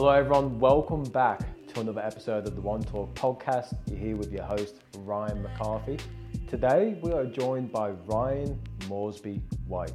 Hello, everyone. Welcome back to another episode of the One Talk podcast. You're here with your host, Ryan McCarthy. Today, we are joined by Ryan Moresby White.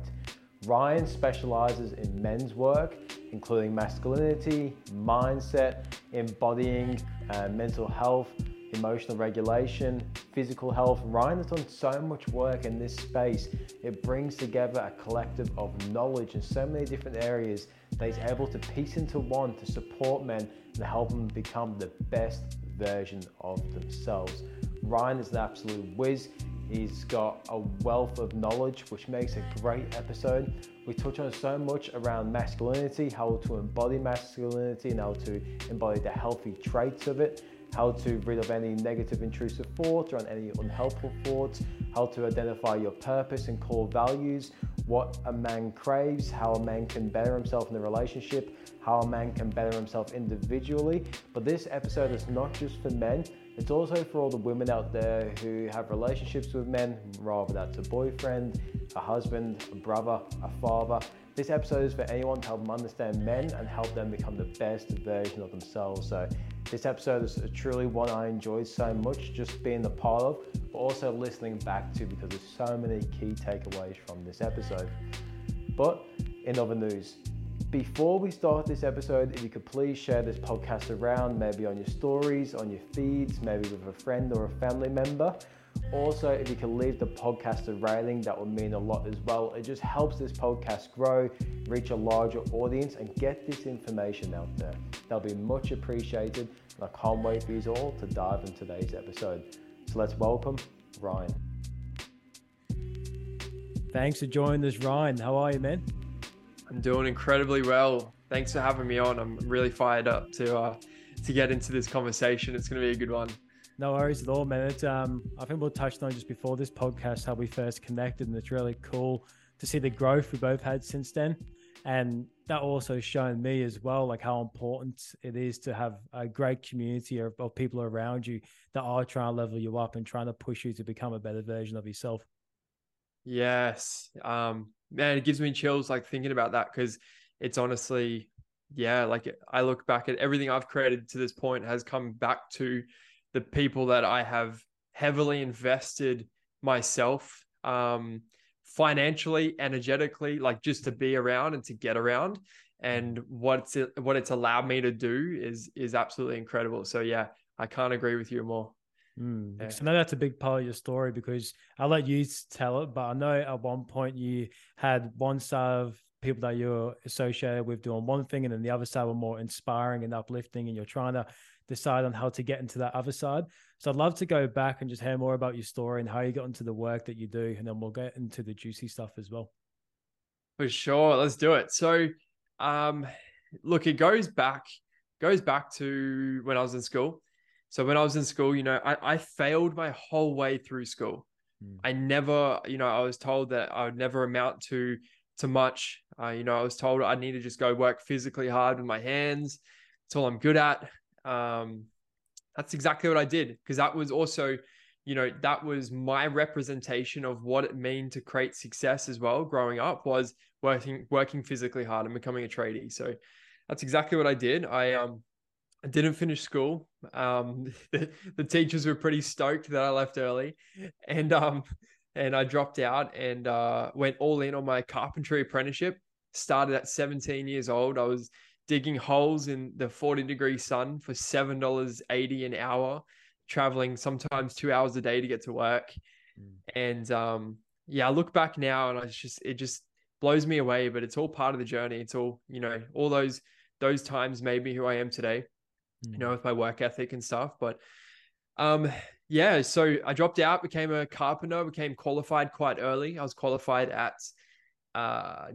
Ryan specializes in men's work, including masculinity, mindset, embodying uh, mental health, emotional regulation, physical health. Ryan has done so much work in this space. It brings together a collective of knowledge in so many different areas that he's able to piece into one to support men and help them become the best version of themselves. Ryan is an absolute whiz. He's got a wealth of knowledge, which makes a great episode. We touch on so much around masculinity, how to embody masculinity, and how to embody the healthy traits of it how to rid of any negative intrusive thoughts or any unhelpful thoughts, how to identify your purpose and core values, what a man craves, how a man can better himself in a relationship, how a man can better himself individually. But this episode is not just for men, it's also for all the women out there who have relationships with men, rather that's a boyfriend, a husband, a brother, a father. This episode is for anyone to help them understand men and help them become the best version of themselves. So this episode is truly one I enjoyed so much just being a part of, but also listening back to because there's so many key takeaways from this episode. But in other news, before we start this episode, if you could please share this podcast around, maybe on your stories, on your feeds, maybe with a friend or a family member. Also, if you can leave the podcast a rating, that would mean a lot as well. It just helps this podcast grow, reach a larger audience, and get this information out there. That'll be much appreciated. And I can't wait for you all to dive into today's episode. So let's welcome Ryan. Thanks for joining us, Ryan. How are you, man? I'm doing incredibly well. Thanks for having me on. I'm really fired up to uh, to get into this conversation. It's going to be a good one. No worries at all, man. It's, um, I think we touched on just before this podcast how we first connected, and it's really cool to see the growth we both had since then. And that also shown me as well, like how important it is to have a great community of, of people around you that are trying to level you up and trying to push you to become a better version of yourself. Yes. Um, man, it gives me chills like thinking about that because it's honestly, yeah, like I look back at everything I've created to this point has come back to the people that I have heavily invested myself um, financially, energetically, like just to be around and to get around. And what's it, what it's allowed me to do is is absolutely incredible. So yeah, I can't agree with you more. Mm, yeah. I know that's a big part of your story because I'll let you tell it, but I know at one point you had one side of people that you're associated with doing one thing, and then the other side were more inspiring and uplifting, and you're trying to decide on how to get into that other side. So I'd love to go back and just hear more about your story and how you got into the work that you do, and then we'll get into the juicy stuff as well. For sure, let's do it. So, um, look, it goes back goes back to when I was in school. So when I was in school, you know, I, I failed my whole way through school. Mm. I never, you know, I was told that I would never amount to to much. Uh, you know, I was told I need to just go work physically hard with my hands. That's all I'm good at um, that's exactly what I did because that was also, you know, that was my representation of what it meant to create success as well. Growing up was working working physically hard and becoming a tradie. So that's exactly what I did. I um I didn't finish school. Um, the, the teachers were pretty stoked that I left early, and um and I dropped out and uh, went all in on my carpentry apprenticeship. Started at 17 years old. I was digging holes in the 40 degree sun for $7.80 an hour, traveling sometimes two hours a day to get to work. Mm. And um, yeah, I look back now and I just, it just blows me away, but it's all part of the journey. It's all, you know, all those, those times made me who I am today, mm. you know, with my work ethic and stuff. But um, yeah, so I dropped out, became a carpenter, became qualified quite early. I was qualified at uh,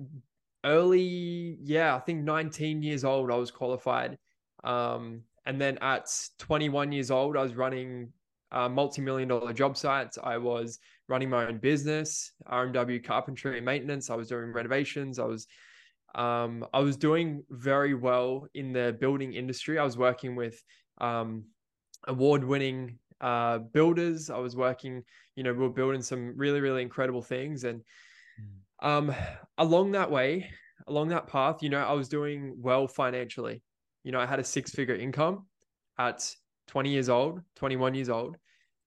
early, yeah, I think 19 years old, I was qualified. Um, and then at 21 years old, I was running uh, multi-million dollar job sites. I was running my own business, RMW carpentry and maintenance. I was doing renovations. I was, um, I was doing very well in the building industry. I was working with um, award-winning uh, builders. I was working, you know, we were building some really, really incredible things. And um, along that way, along that path, you know, I was doing well financially. You know, I had a six figure income at 20 years old, 21 years old.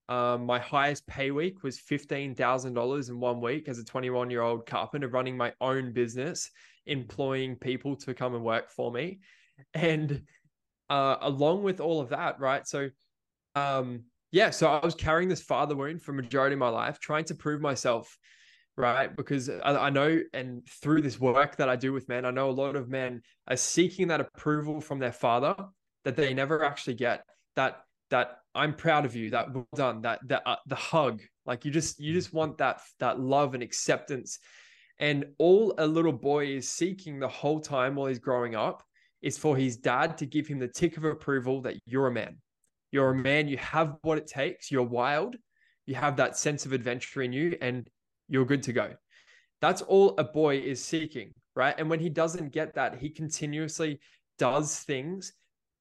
Um, my highest pay week was $15,000 in one week as a 21 year old carpenter running my own business, employing people to come and work for me. And uh, along with all of that, right? So, um, yeah, so I was carrying this father wound for majority of my life, trying to prove myself, right? Because I, I know, and through this work that I do with men, I know a lot of men are seeking that approval from their father that they never actually get. That that I'm proud of you, that well done, that that uh, the hug, like you just you just want that that love and acceptance, and all a little boy is seeking the whole time while he's growing up is for his dad to give him the tick of approval that you're a man you're a man, you have what it takes, you're wild, you have that sense of adventure in you, and you're good to go. That's all a boy is seeking, right? And when he doesn't get that, he continuously does things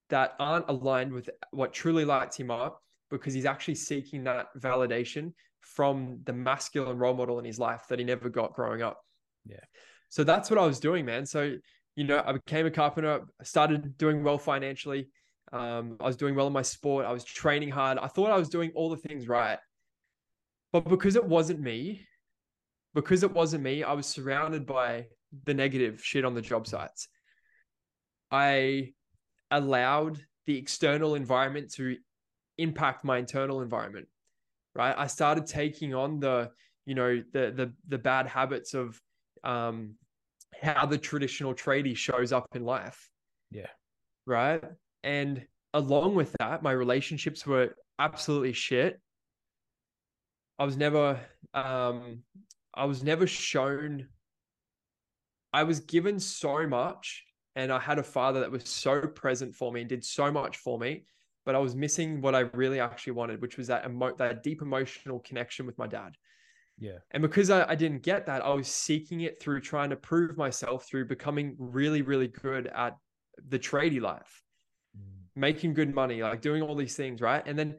that aren't aligned with what truly lights him up because he's actually seeking that validation from the masculine role model in his life that he never got growing up. Yeah. So that's what I was doing, man. So, you know, I became a carpenter, I started doing well financially. Um, I was doing well in my sport. I was training hard. I thought I was doing all the things right. But because it wasn't me, because it wasn't me, I was surrounded by the negative shit on the job sites. I allowed the external environment to impact my internal environment. Right. I started taking on the, you know, the the the bad habits of um how the traditional tradie shows up in life. Yeah. Right. And along with that, my relationships were absolutely shit. I was never um I was never shown I was given so much and I had a father that was so present for me and did so much for me, but I was missing what I really actually wanted, which was that emo- that deep emotional connection with my dad. Yeah. And because I, I didn't get that, I was seeking it through trying to prove myself through becoming really, really good at the tradie life making good money, like doing all these things, right? And then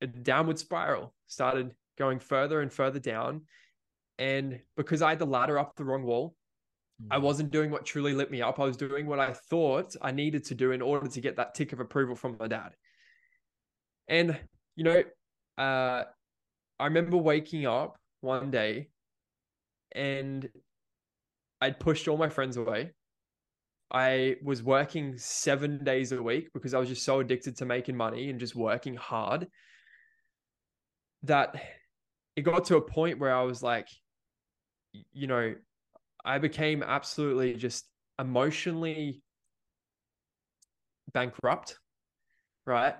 a downward spiral started going further and further down. And because I had the ladder up the wrong wall, I mm. wasn't doing what truly lit me up. I was doing what I thought I needed to do in order to get that tick of approval from my dad. And, you know, uh, I remember waking up one day and I'd pushed all my friends away. I was working seven days a week because I was just so addicted to making money and just working hard that it got to a point where I was like, you know, I became absolutely just emotionally bankrupt, right?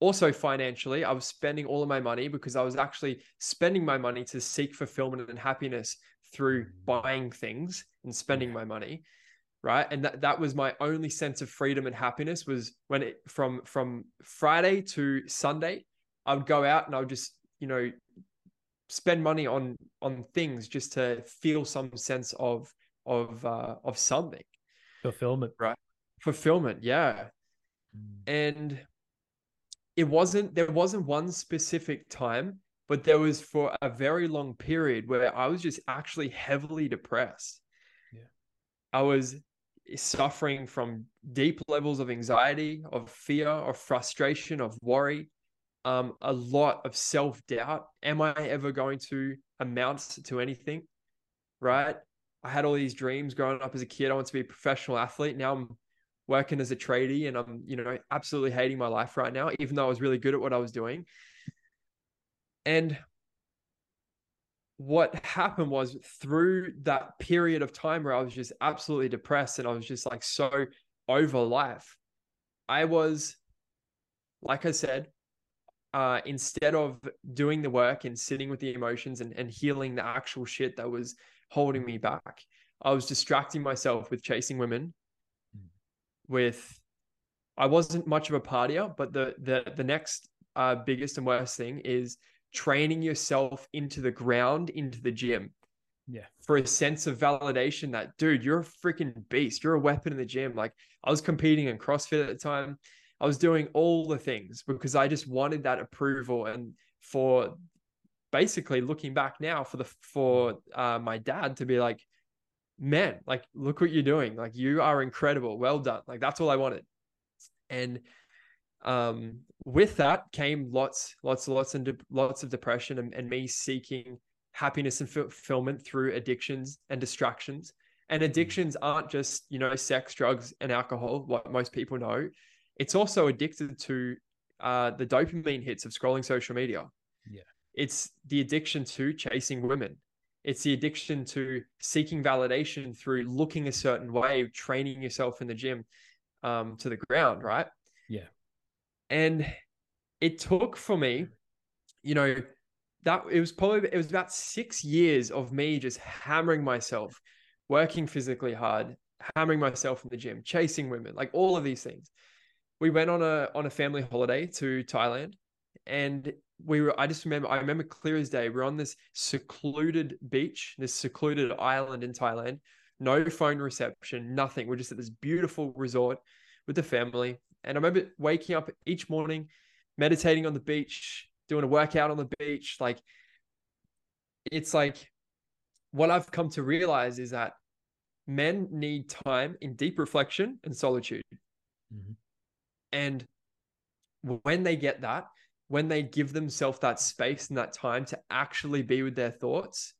Also, financially, I was spending all of my money because I was actually spending my money to seek fulfillment and happiness through buying things and spending my money right? And that, that was my only sense of freedom and happiness was when it from from friday to sunday i would go out and i would just you know spend money on on things just to feel some sense of of uh of something. Fulfillment. Right. Fulfillment yeah. Mm. and it wasn't there wasn't one specific time but there was for a very long period where i was just actually heavily depressed yeah I was suffering from deep levels of anxiety, of fear, of frustration, of worry, um, a lot of self doubt. Am I ever going to amount to anything? Right. I had all these dreams growing up as a kid. I want to be a professional athlete. Now I'm working as a tradie and I'm, you know, absolutely hating my life right now, even though I was really good at what I was doing. And what happened was through that period of time where I was just absolutely depressed and I was just like so over life, I was, like I said, uh, instead of doing the work and sitting with the emotions and, and healing the actual shit that was holding me back, I was distracting myself with chasing women. With, I wasn't much of a partier, but the the the next uh, biggest and worst thing is training yourself into the ground, into the gym. Yeah. For a sense of validation that, dude, you're a freaking beast. You're a weapon in the gym. Like I was competing in CrossFit at the time. I was doing all the things because I just wanted that approval. And for basically looking back now for the for uh, my dad to be like, man, like look what you're doing. Like you are incredible. Well done. Like that's all I wanted. And um, with that came lots, lots, lots, and de- lots of depression, and, and me seeking happiness and fulfillment through addictions and distractions. And addictions aren't just you know sex, drugs, and alcohol, what most people know. It's also addicted to uh, the dopamine hits of scrolling social media. Yeah, it's the addiction to chasing women. It's the addiction to seeking validation through looking a certain way, training yourself in the gym um, to the ground, right? Yeah. And it took for me, you know, that it was probably it was about six years of me just hammering myself, working physically hard, hammering myself in the gym, chasing women, like all of these things. We went on a on a family holiday to Thailand, and we were. I just remember. I remember clear as day. We're on this secluded beach, this secluded island in Thailand. No phone reception, nothing. We're just at this beautiful resort with the family. And I remember waking up each morning, meditating on the beach, doing a workout on the beach. Like, it's like what I've come to realize is that men need time in deep reflection and solitude. Mm-hmm. And when they get that, when they give themselves that space and that time to actually be with their thoughts,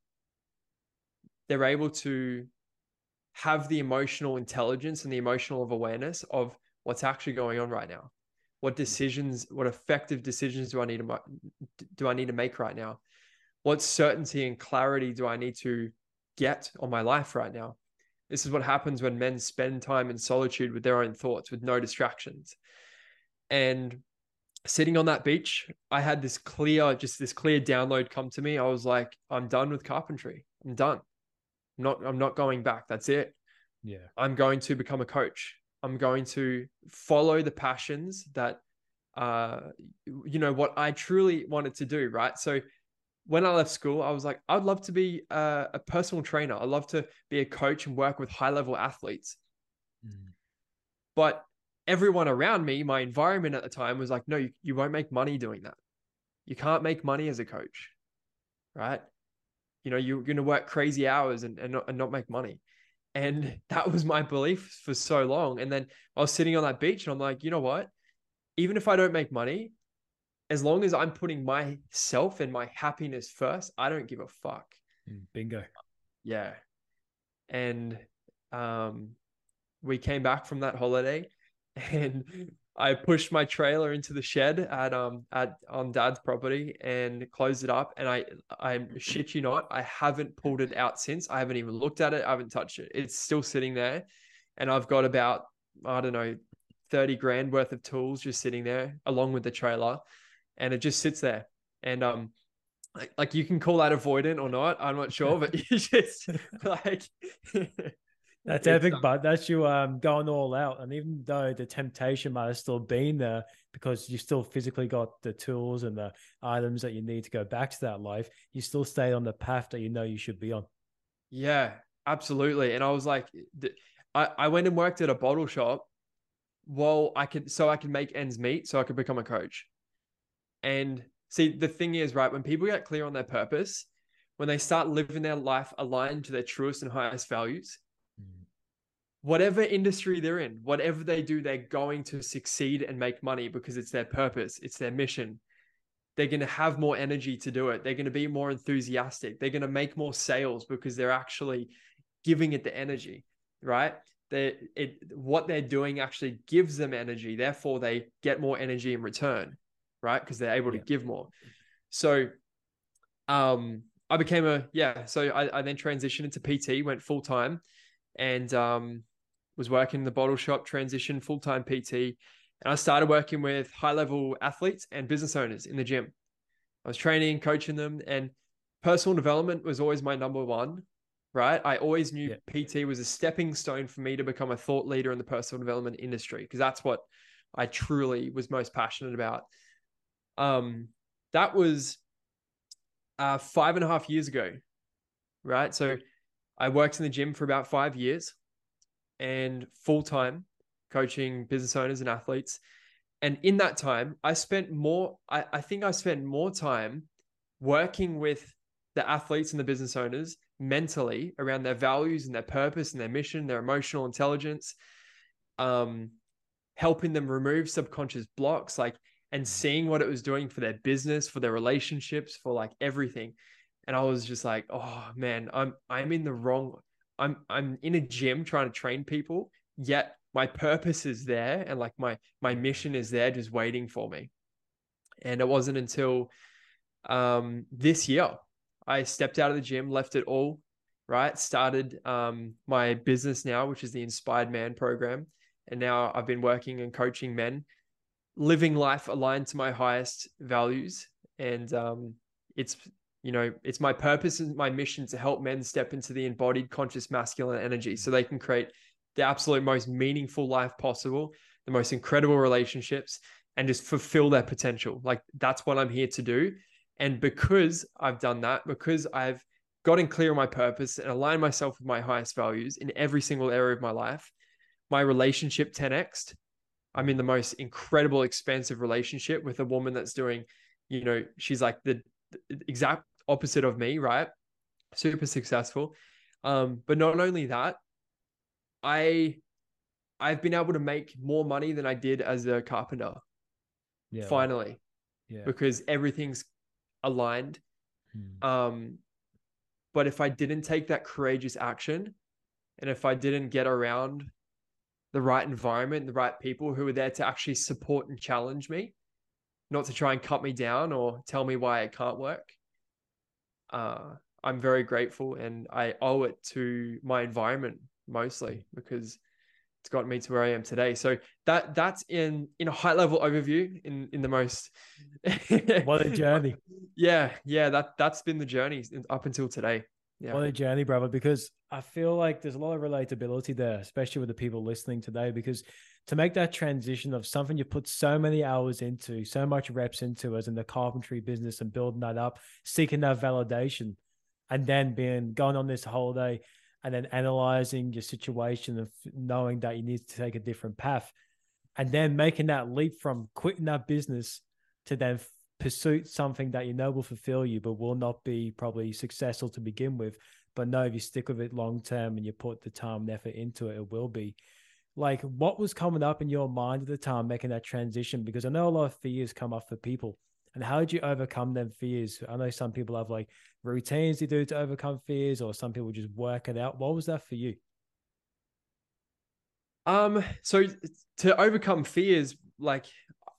they're able to have the emotional intelligence and the emotional awareness of what's actually going on right now. What hmm. decisions, what effective decisions do I need to do I need to make right now? What certainty and clarity do I need to get on my life right now? This is what happens when men spend time in solitude with their own thoughts, with no distractions. And sitting on that beach, I had this clear, just this clear download come to me. I was like, I'm done with carpentry. I'm done. I'm not, I'm not going back. That's it. Yeah. I'm going to become a coach. I'm going to follow the passions that, uh, you know, what I truly wanted to do. Right. So when I left school, I was like, I'd love to be a, a personal trainer. I'd love to be a coach and work with high level athletes. Mm. But everyone around me, my environment at the time was like, no, you, you won't make money doing that. You can't make money as a coach, right? You know, you're going to work crazy hours and, and, not, and not make money. And that was my belief for so long. And then I was sitting on that beach and I'm like, you know what? Even if I don't make money, as long as I'm putting myself and my happiness first, I don't give a fuck. Mm, bingo. Yeah. And um, we came back from that holiday and I pushed my trailer into the shed at um at on dad's property and closed it up. And I I shit you not, I haven't pulled it out since. I haven't even looked at it. I haven't touched it. It's still sitting there, and I've got about I don't know thirty grand worth of tools just sitting there along with the trailer, and it just sits there. And um, like, like you can call that avoidant or not. I'm not sure, but you just like That's epic, but that's you um going all out. And even though the temptation might have still been there because you still physically got the tools and the items that you need to go back to that life, you still stay on the path that you know you should be on. Yeah, absolutely. And I was like, I, I went and worked at a bottle shop while I could, so I could make ends meet, so I could become a coach. And see, the thing is, right, when people get clear on their purpose, when they start living their life aligned to their truest and highest values, whatever industry they're in, whatever they do, they're going to succeed and make money because it's their purpose, it's their mission. They're going to have more energy to do it. They're going to be more enthusiastic. They're going to make more sales because they're actually giving it the energy, right? They it what they're doing actually gives them energy. Therefore, they get more energy in return, right? Because they're able yeah. to give more. So, um, I became a yeah. So I, I then transitioned into PT, went full time, and um, was working in the bottle shop, transitioned full time PT, and I started working with high level athletes and business owners in the gym. I was training, coaching them, and personal development was always my number one. Right, I always knew yeah. PT was a stepping stone for me to become a thought leader in the personal development industry because that's what I truly was most passionate about. Um, that was uh, five and a half years ago, right? So I worked in the gym for about five years and full time coaching business owners and athletes. And in that time, I spent more, I, I think I spent more time working with the athletes and the business owners mentally around their values and their purpose and their mission, their emotional intelligence, um, helping them remove subconscious blocks, like, and seeing what it was doing for their business, for their relationships, for like everything. And I was just like, oh man, I'm I'm in the wrong. I'm I'm in a gym trying to train people, yet my purpose is there and like my my mission is there just waiting for me. And it wasn't until um this year I stepped out of the gym, left it all, right? Started um my business now, which is the Inspired Man program and now I've been working and coaching men, living life aligned to my highest values. And um, it's, you know, it's my purpose and my mission to help men step into the embodied conscious masculine energy so they can create the absolute most meaningful life possible, the most incredible relationships, and just fulfill their potential. Like that's what I'm here to do. And because I've done that, because I've gotten clear on my purpose and aligned myself with my highest values in every single area of my life, my relationship 10x. I'm in the most incredible, expansive relationship with a woman that's doing, you know, she's like the, the exact opposite of me, right? Super successful. Um, but not only that, I I've been able to make more money than I did as a carpenter. Yeah. Finally. Yeah. Because everything's aligned. Hmm. Um, but if I didn't take that courageous action and if I didn't get around the right environment, the right people who were there to actually support and challenge me, not to try and cut me down or tell me why it can't work. Uh, I'm very grateful and I owe it to my environment mostly because it's gotten me to where I am today. So that that's in in a high level overview in in the most what a journey. Yeah, yeah, that that's been the journey up until today. Yeah. What a journey, brother, because I feel like there's a lot of relatability there, especially with the people listening today, because to make that transition of something you put so many hours into, so much reps into as in the carpentry business and building that up, seeking that validation, and then being going on this holiday and then analyzing your situation and knowing that you need to take a different path and then making that leap from quitting that business to then pursue something that you know will fulfill you, but will not be probably successful to begin with. But no, if you stick with it long term and you put the time and effort into it, it will be. Like, what was coming up in your mind at the time making that transition? Because I know a lot of fears come up for people. And how did you overcome them fears? I know some people have like routines they do to overcome fears, or some people just work it out. What was that for you? Um, so to overcome fears, like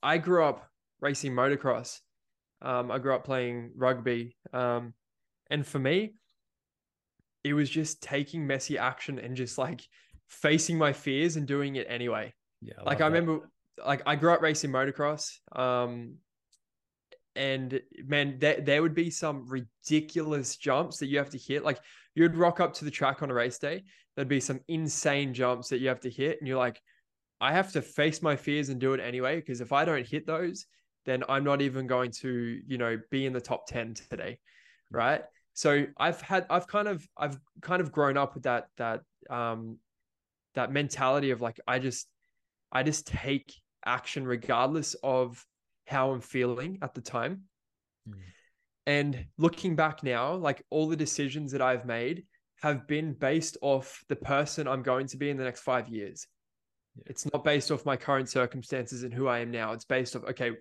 I grew up racing motocross um, I grew up playing rugby. Um, and for me, it was just taking messy action and just like facing my fears and doing it anyway. Yeah. I like I remember like I grew up racing motocross. Um, and man, there, there would be some ridiculous jumps that you have to hit. Like you'd rock up to the track on a race day, there'd be some insane jumps that you have to hit, and you're like, I have to face my fears and do it anyway. Because if I don't hit those, then I'm not even going to, you know, be in the top 10 today. Right. So I've had, I've kind of, I've kind of grown up with that, that, um, that mentality of like, I just, I just take action regardless of how I'm feeling at the time. Mm. And looking back now, like all the decisions that I've made have been based off the person I'm going to be in the next five years. Yeah. It's not based off my current circumstances and who I am now. It's based off, okay,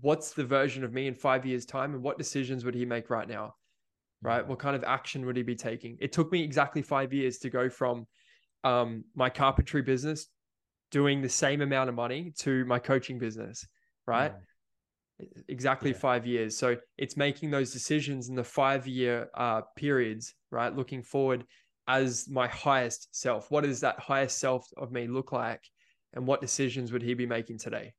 what's the version of me in five years' time and what decisions would he make right now? Right? What kind of action would he be taking? It took me exactly five years to go from um, my carpentry business doing the same amount of money to my coaching business, right? Yeah. Exactly yeah. five years. So it's making those decisions in the five year uh, periods, right? Looking forward as my highest self. What does that highest self of me look like? And what decisions would he be making today?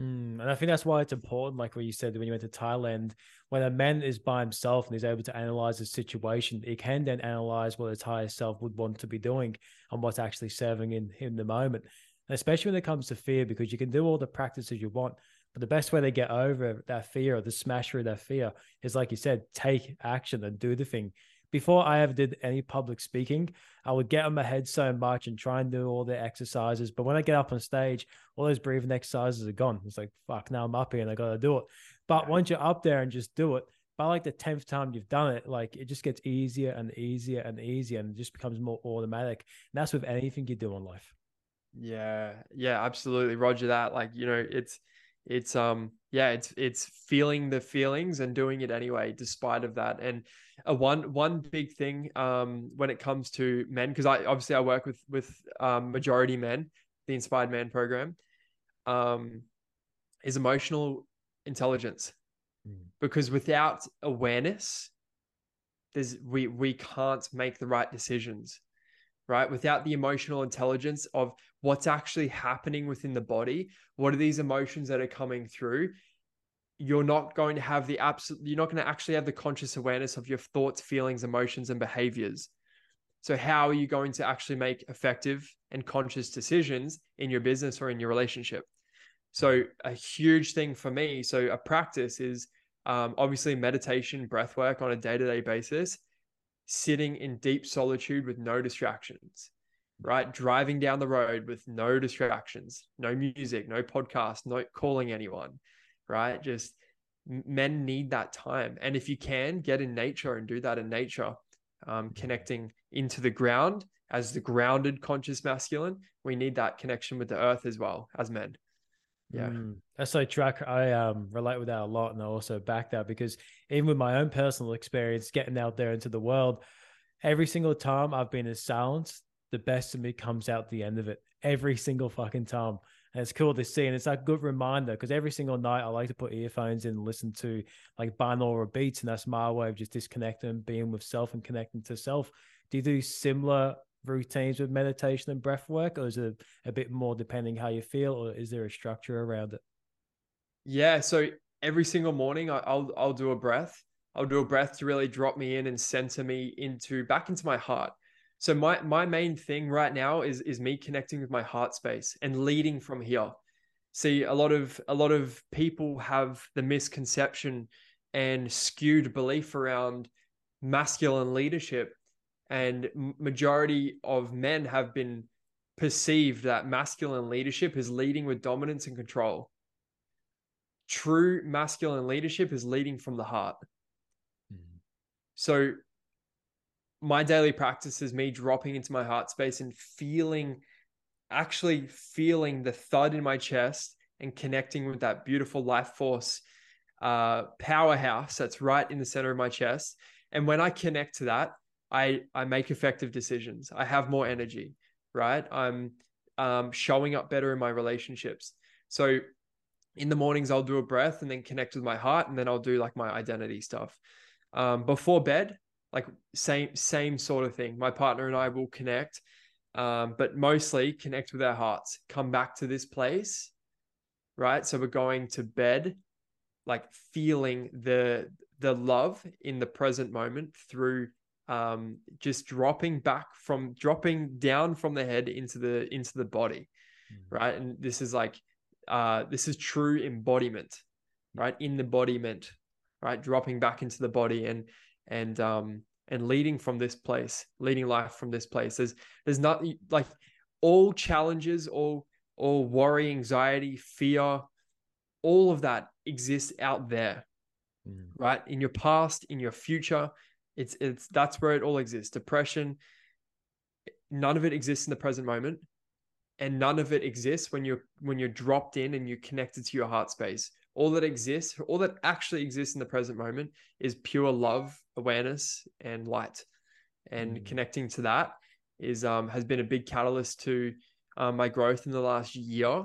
Mm, and I think that's why it's important, like what you said when you went to Thailand, when a man is by himself and is able to analyze the situation, he can then analyze what his higher self would want to be doing and what's actually serving in, in the moment. And especially when it comes to fear, because you can do all the practices you want, but the best way to get over that fear or the smash through that fear is, like you said, take action and do the thing before I ever did any public speaking, I would get on my head so much and try and do all the exercises. But when I get up on stage, all those breathing exercises are gone. It's like, fuck, now I'm up here and I got to do it. But once you're up there and just do it, by like the 10th time you've done it, like it just gets easier and easier and easier and it just becomes more automatic. And that's with anything you do in life. Yeah, yeah, absolutely. Roger that. Like, you know, it's it's um yeah, it's it's feeling the feelings and doing it anyway, despite of that. And a one one big thing um when it comes to men, because I obviously I work with with um majority men, the Inspired Man program, um, is emotional intelligence. Mm. Because without awareness, there's we we can't make the right decisions right? Without the emotional intelligence of what's actually happening within the body, what are these emotions that are coming through? You're not going to have the absolute, you're not going to actually have the conscious awareness of your thoughts, feelings, emotions, and behaviors. So, how are you going to actually make effective and conscious decisions in your business or in your relationship? So, a huge thing for me, so a practice is um, obviously meditation, breath work on a day to day basis sitting in deep solitude with no distractions, right? Driving down the road with no distractions, no music, no podcast, no calling anyone, right? Just men need that time. And if you can, get in nature and do that in nature, um, connecting into the ground as the grounded conscious masculine. We need that connection with the earth as well as men. Yeah. Mm, that's so track. I um relate with that a lot and I also back that because even with my own personal experience getting out there into the world, every single time I've been in silence, the best of me comes out the end of it. Every single fucking time. And it's cool to see. And it's a good reminder because every single night I like to put earphones in and listen to like binaural beats. And that's my way of just disconnecting, being with self and connecting to self. Do you do similar routines with meditation and breath work, or is it a bit more depending how you feel, or is there a structure around it? Yeah, so every single morning I'll I'll do a breath. I'll do a breath to really drop me in and center me into back into my heart. So my my main thing right now is is me connecting with my heart space and leading from here. See, a lot of a lot of people have the misconception and skewed belief around masculine leadership and majority of men have been perceived that masculine leadership is leading with dominance and control. True masculine leadership is leading from the heart. Mm-hmm. so my daily practice is me dropping into my heart space and feeling actually feeling the thud in my chest and connecting with that beautiful life force uh, powerhouse that's right in the center of my chest. And when i connect to that I I make effective decisions. I have more energy, right? I'm um, showing up better in my relationships. So in the mornings I'll do a breath and then connect with my heart, and then I'll do like my identity stuff. Um, before bed, like same same sort of thing. My partner and I will connect, um, but mostly connect with our hearts. Come back to this place, right? So we're going to bed, like feeling the the love in the present moment through um, just dropping back from dropping down from the head into the into the body, mm-hmm. right? And this is like uh, this is true embodiment, right? In the embodiment, right? Dropping back into the body and and um and leading from this place, leading life from this place. There's there's not like all challenges, all all worry, anxiety, fear, all of that exists out there, mm. right? In your past, in your future, it's it's that's where it all exists. Depression, none of it exists in the present moment, and none of it exists when you're when you're dropped in and you're connected to your heart space. All that exists, all that actually exists in the present moment is pure love, awareness, and light. And mm. connecting to that is um has been a big catalyst to um, my growth in the last year,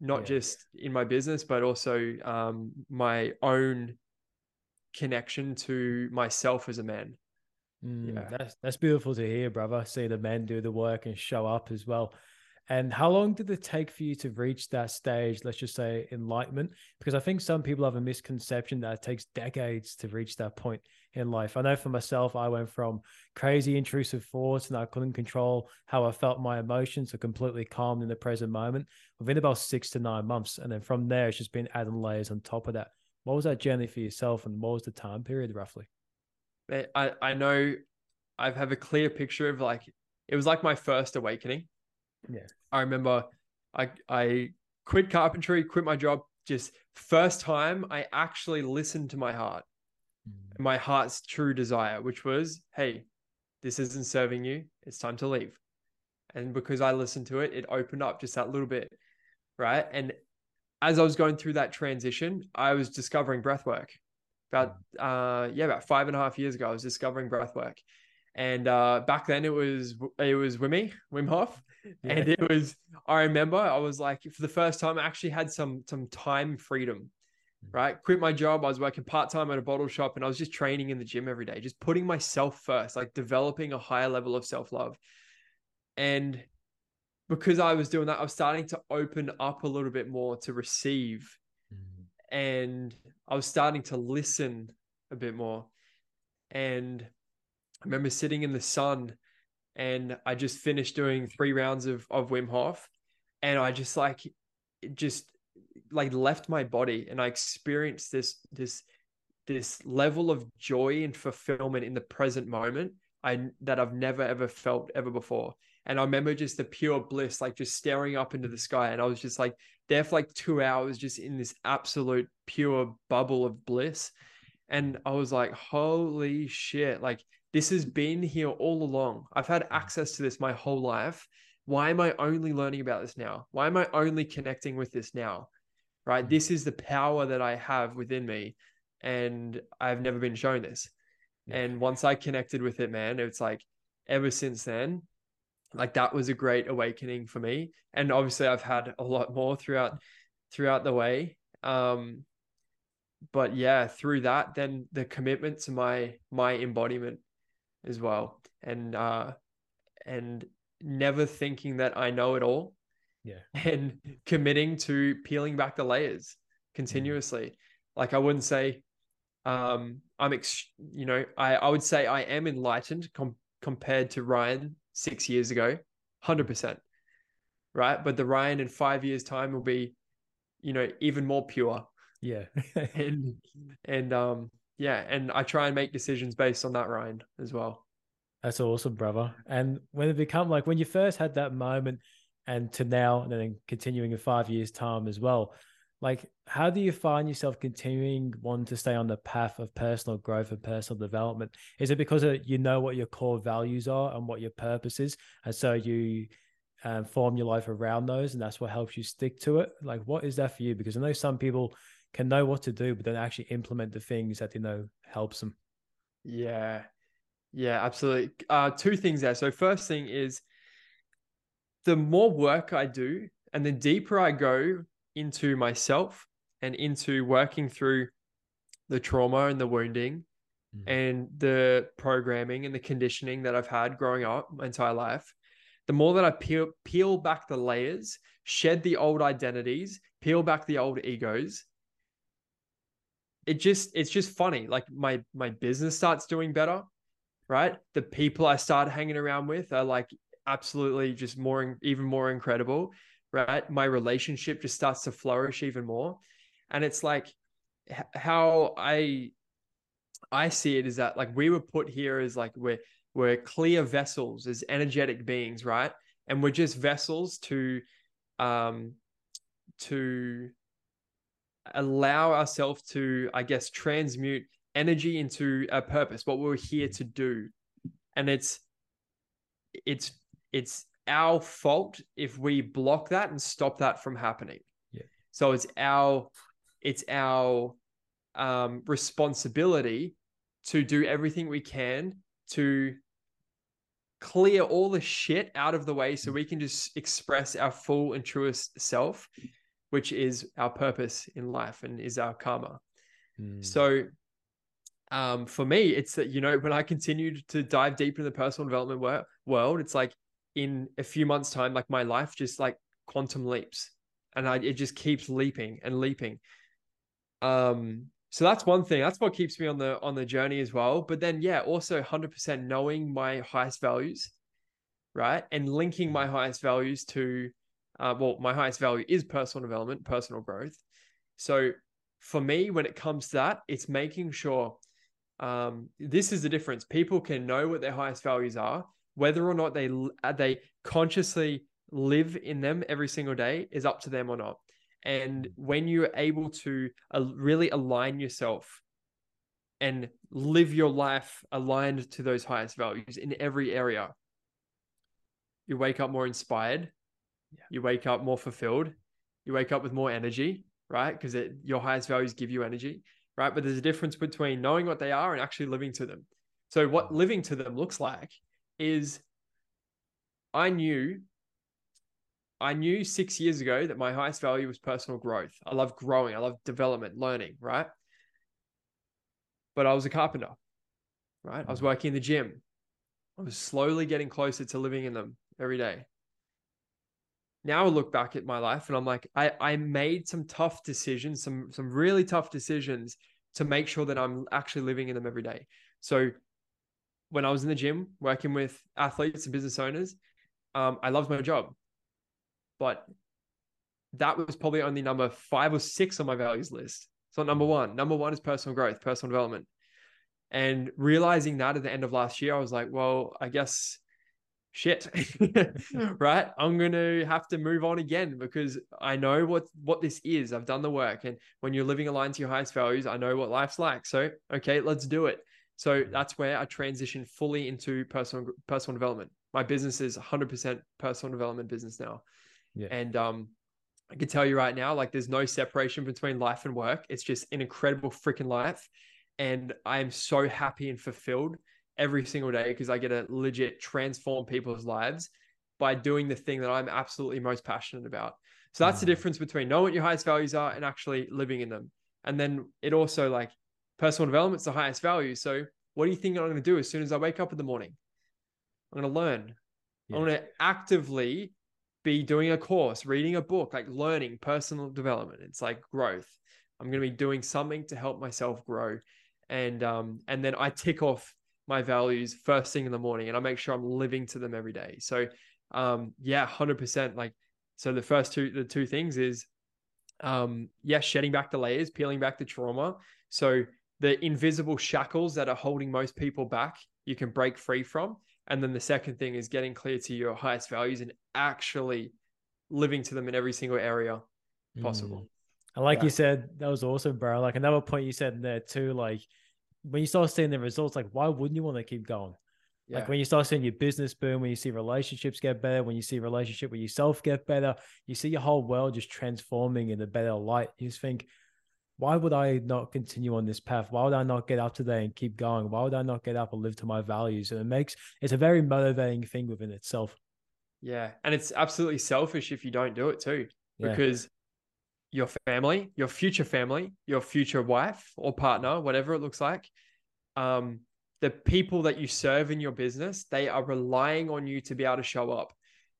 not yeah. just in my business, but also um, my own connection to myself as a man. Mm, yeah. That's that's beautiful to hear, brother. See the men do the work and show up as well. And how long did it take for you to reach that stage, let's just say enlightenment? Because I think some people have a misconception that it takes decades to reach that point in life. I know for myself, I went from crazy intrusive thoughts and I couldn't control how I felt my emotions to completely calm in the present moment within about six to nine months. And then from there, it's just been adding layers on top of that. What was that journey for yourself, and what was the time period roughly? I I know I have a clear picture of like it was like my first awakening. Yeah, I remember I I quit carpentry, quit my job. Just first time I actually listened to my heart, mm. my heart's true desire, which was, hey, this isn't serving you. It's time to leave. And because I listened to it, it opened up just that little bit. Right. And as I was going through that transition, I was discovering breath work. About uh yeah, about five and a half years ago, I was discovering breath work. And uh back then it was it was Wimmy, Wim Hof. Yeah. And it was I remember I was like for the first time I actually had some some time freedom. Right. Quit my job. I was working part-time at a bottle shop and I was just training in the gym every day, just putting myself first, like developing a higher level of self-love. And because I was doing that, I was starting to open up a little bit more to receive. Mm-hmm. And I was starting to listen a bit more. And I remember sitting in the sun and I just finished doing three rounds of, of Wim Hof. And I just like, just like left my body and I experienced this, this, this level of joy and fulfillment in the present moment I that I've never ever felt ever before. And I remember just the pure bliss, like just staring up into the sky. And I was just like there for like two hours, just in this absolute pure bubble of bliss. And I was like, holy shit, like this has been here all along. I've had access to this my whole life. Why am I only learning about this now? Why am I only connecting with this now? Right? Mm. This is the power that I have within me. And I've never been shown this. And once I connected with it, man, it's like ever since then, like that was a great awakening for me. And obviously i've had a lot more throughout throughout the way. Um but yeah through that then the commitment to my my embodiment as well. And uh and never thinking that i know it all. Yeah. And committing to peeling back the layers mm. continuously. Like i wouldn't say um i'm ex- you know i i would say i am enlightened com- compared to ryan six years ago, 100%. Right. But the Ryan in five years' time will be, you know, even more pure. Yeah. and, and, um, yeah. And I try and make decisions based on that Ryan as well. That's awesome, brother. And when it become like when you first had that moment and to now, and then continuing in five years' time as well, like how do you find yourself continuing wanting to stay on the path of personal growth and personal development? Is it because of, you know what your core values are and what your purpose is and so you um, form your life around those and that's what helps you stick to it? Like what is that for you? Because i know some people can know what to do but don't actually implement the things that they know helps them. Yeah. Yeah absolutely. Uh two things there. So first thing is the more work i do and the deeper i go into myself and into working through the trauma and the wounding mm. and the programming and the conditioning that I've had growing up my entire life, the more that I peel, peel back the layers, shed the old identities, peel back the old egos, it just it's just funny. Like my my business starts doing better, right? The people I start hanging around with are like absolutely just more even more incredible right? My relationship just starts to flourish even more. And it's like how I I see it is that like we were put here as like we're we're clear vessels as energetic beings, right? And we're just vessels to um to allow ourselves to, I guess, transmute energy into a purpose, what we're here to do. And it's it's it's our fault if we block that and stop that from happening. Yeah. So it's our it's our um, responsibility to do everything we can to clear all the shit out of the way so we can just express our full and truest self, which is our purpose in life and is our karma. Mm. So um, for me, it's that, you know, when I continued to dive deep into the personal development wor- world, it's like in a few months time like my life just like quantum leaps and I, it just keeps leaping and leaping. Um so that's one thing. That's what keeps me on the on the journey as well. But then yeah also 100% knowing my highest values right? And linking my highest values to uh, well my highest value is personal development personal growth. So for me when it comes to that it's making sure um, this is the difference. People can know what their highest values are whether or not they uh, they consciously live in them every single day is up to them or not. And when you're able to uh, really align yourself and live your life aligned to those highest values in every area, you wake up more inspired, Yeah. you wake up more fulfilled, you wake up with more energy, right? Because your highest values give you energy, right? But there's a difference between knowing what they are and actually living to them. So, what living to them looks like is I knew. I knew six years ago that my highest value was personal growth. I love growing. I love development, learning, right? But I was a carpenter, right? I was mm. working in the gym. I was slowly getting closer to living in them every day. Now I look back at my life and I'm like, I, I made some tough decisions, some some really tough decisions to make sure that I'm actually living in them every day. So when I was in the gym working with athletes and business owners, um, I loved my job. But that was probably only number five or six on my values list. It's not number one. Number one is personal growth, personal development. And realizing that at the end of last year, I was like, well, I guess shit. right? I'm gonna have to move on again because I know what what this is. I've done the work. And when you're living aligned to your highest values, I know what life's like. So okay, let's do it. So that's where I transitioned fully into personal personal development. My business is 100% personal development business now. Yeah. And um I can tell you right now, like there's no separation between life and work. It's just an incredible freaking life. And I am so happy and fulfilled every single day because I get to legit transform people's lives by doing the thing that I'm absolutely most passionate about. So that's the Mm. difference between knowing what your highest values are and actually living in them. And then it also like personal development's the highest value. So what do you think I'm going to do as soon as I wake up in the morning? I'm going to learn. Yeah. I'm going to actively be doing a course, reading a book, like learning personal development. It's like growth. I'm going to be doing something to help myself grow. And um and then I tick off my values first thing in the morning and I make sure I'm living to them every day. So um yeah, 100% like so the first two the two things is um yeah, shedding back the layers, peeling back the trauma. So the invisible shackles that are holding most people back, you can break free from. And then the second thing is getting clear to your highest values and actually living to them in every single area possible. Mm. And like Yeah. you said, that was awesome, bro. Like another point you said in there too, like when you start seeing the results, like why wouldn't you want to keep going? Yeah. Like when you start seeing your business boom, when you see relationships get better, when you see relationship with yourself get better, you see your whole world just transforming in a better light. You just think, why would I not continue on this path? Why would I not get up today and keep going? Why would I not get up and live to my values? And it makes it's a very motivating thing within itself. Yeah. And it's absolutely selfish if you don't do it too, Yeah. because your family, your future family, your future wife or partner, whatever it looks like, um, the people that you serve in your business, they are relying on you to be able to show up.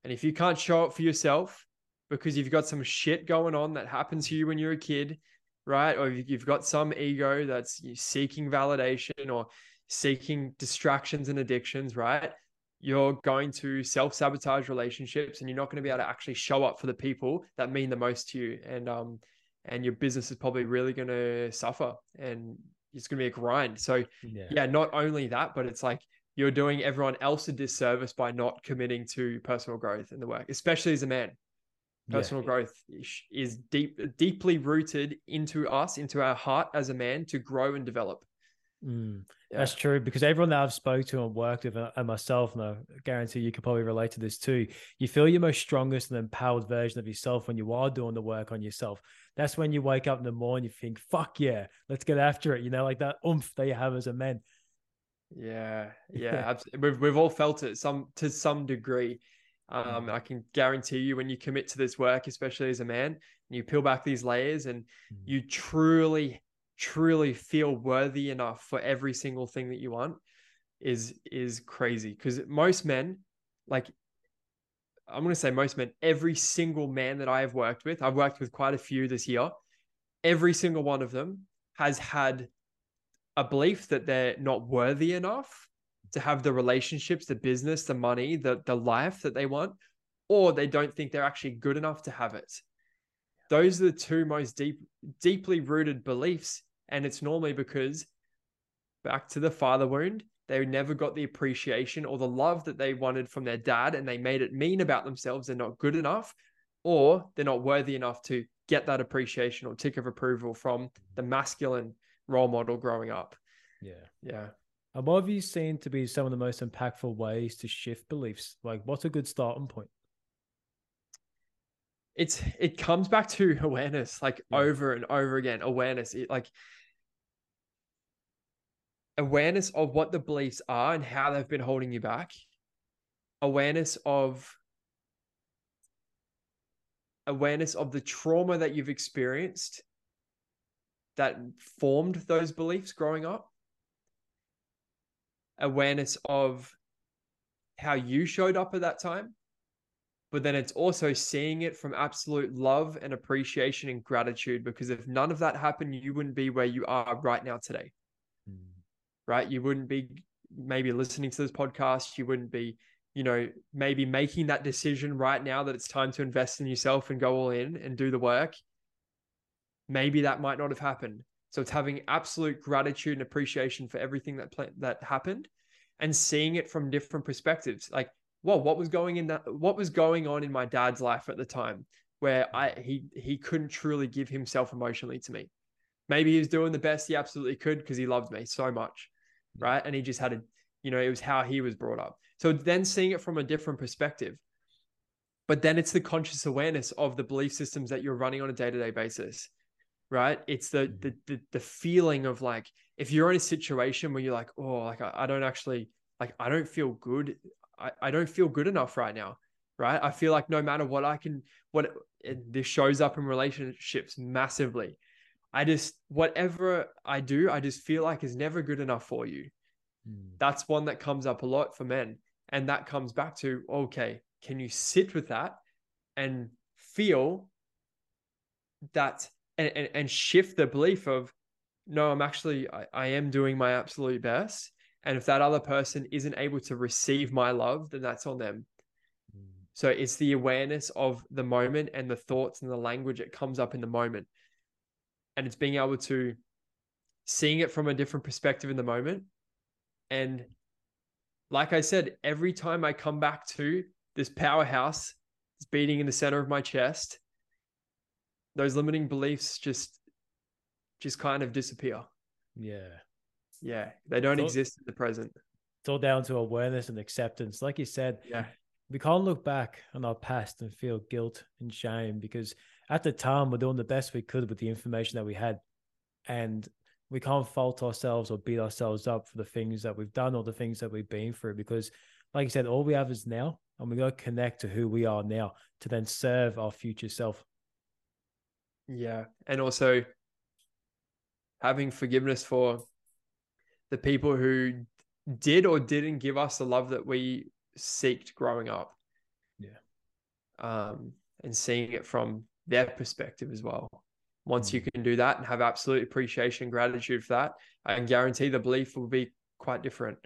And if you can't show up for yourself because you've got some shit going on that happens to you when you're a kid, right? Or you've got some ego that's seeking validation or seeking distractions and addictions, right? You're going to self sabotage relationships and you're not going to be able to actually show up for the people that mean the most to you. And, um, and your business is probably really going to suffer and it's going to be a grind. So, Yeah. yeah, not only that, but it's like you're doing everyone else a disservice by not committing to personal growth in the work, especially as a man. Yeah. Personal growth is- is deep, deeply rooted into us, into our heart as a man to grow and develop. Mm, Yeah. That's true because everyone that I've spoke to and worked with, uh, and myself, and I guarantee you could probably relate to this too. You feel your most strongest and empowered version of yourself when you are doing the work on yourself. That's when you wake up in the morning, you think, "Fuck yeah, let's get after it." You know, like that oomph that you have as a man. Yeah, yeah. We've we've all felt it some to some degree. Um, I can guarantee you when you commit to this work, especially as a man, and you peel back these layers and Mm. you truly, truly feel worthy enough for every single thing that you want, is is crazy. Because most men, like I'm gonna say most men, every single man that I have worked with, I've worked with quite a few this year, every single one of them has had a belief that they're not worthy enough to have the relationships, the business, the money, the the life that they want, or they don't think they're actually good enough to have it. Those are the two most deep, deeply rooted beliefs, and it's normally because back to the father wound, they never got the appreciation or the love that they wanted from their dad, and they made it mean about themselves. They're not good enough, or they're not worthy enough to get that appreciation or tick of approval from the masculine role model growing up. Yeah. Yeah. And what have you seen to be some of the most impactful ways to shift beliefs? Like, what's a good starting point? It's it comes back to awareness, like yeah. over and over again. Awareness, it, like awareness of what the beliefs are and how they've been holding you back. Awareness of awareness of the trauma that you've experienced that formed those beliefs growing up awareness of how you showed up at that time but then it's also seeing it from absolute love and appreciation and gratitude because if none of that happened you wouldn't be where you are right now today. Mm. right? You wouldn't be maybe listening to this podcast. You wouldn't be you know maybe making that decision right now that it's time to invest in yourself and go all in and do the work. Maybe that might not have happened so it's having absolute gratitude and appreciation for everything that that happened, and seeing it from different perspectives. Like, well, what was going in that? What was going on in my dad's life at the time, where I he he couldn't truly give himself emotionally to me. Maybe he was doing the best he absolutely could because he loved me so much, mm. right? And he just had a, you know, it was how he was brought up. So then seeing it from a different perspective, but then it's the conscious awareness of the belief systems that you're running on a day to day basis right? It's the, mm-hmm. the the the feeling of like if you're in a situation where you're like, oh, like I, I don't actually like I don't feel good. I, I don't feel good enough right now. Right. I feel like no matter what I can what this shows up in relationships massively. I just whatever I do, I just feel like is never good enough for you. Mm. That's one that comes up a lot for men. And that comes back to okay, can you sit with that and feel that and, and, and shift the belief of no i'm actually I, I am doing my absolute best. And if that other person isn't able to receive my love then that's on them. Mm. so it's the awareness of the moment and the thoughts and the language that comes up in the moment. And it's being able to seeing it from a different perspective in the moment. And like i said every time i come back to this powerhouse it's beating in the center of my chest those limiting beliefs just just kind of disappear. Yeah. Yeah. They don't all, exist in the present. It's all down to awareness and acceptance. Like you said, yeah. We can't look back on our past and feel guilt and shame because at the time we're doing the best we could with the information that we had. And we can't fault ourselves or beat ourselves up for the things that we've done or the things that we've been through because like you said, all we have is now and we got to connect to who we are now to then serve our future self. Yeah. And also having forgiveness for the people who did or didn't give us the love that we seeked growing up. Yeah. Um, and seeing it from their perspective as well. Once mm. you can do that and have absolute appreciation, gratitude for that, I can guarantee the belief will be quite different.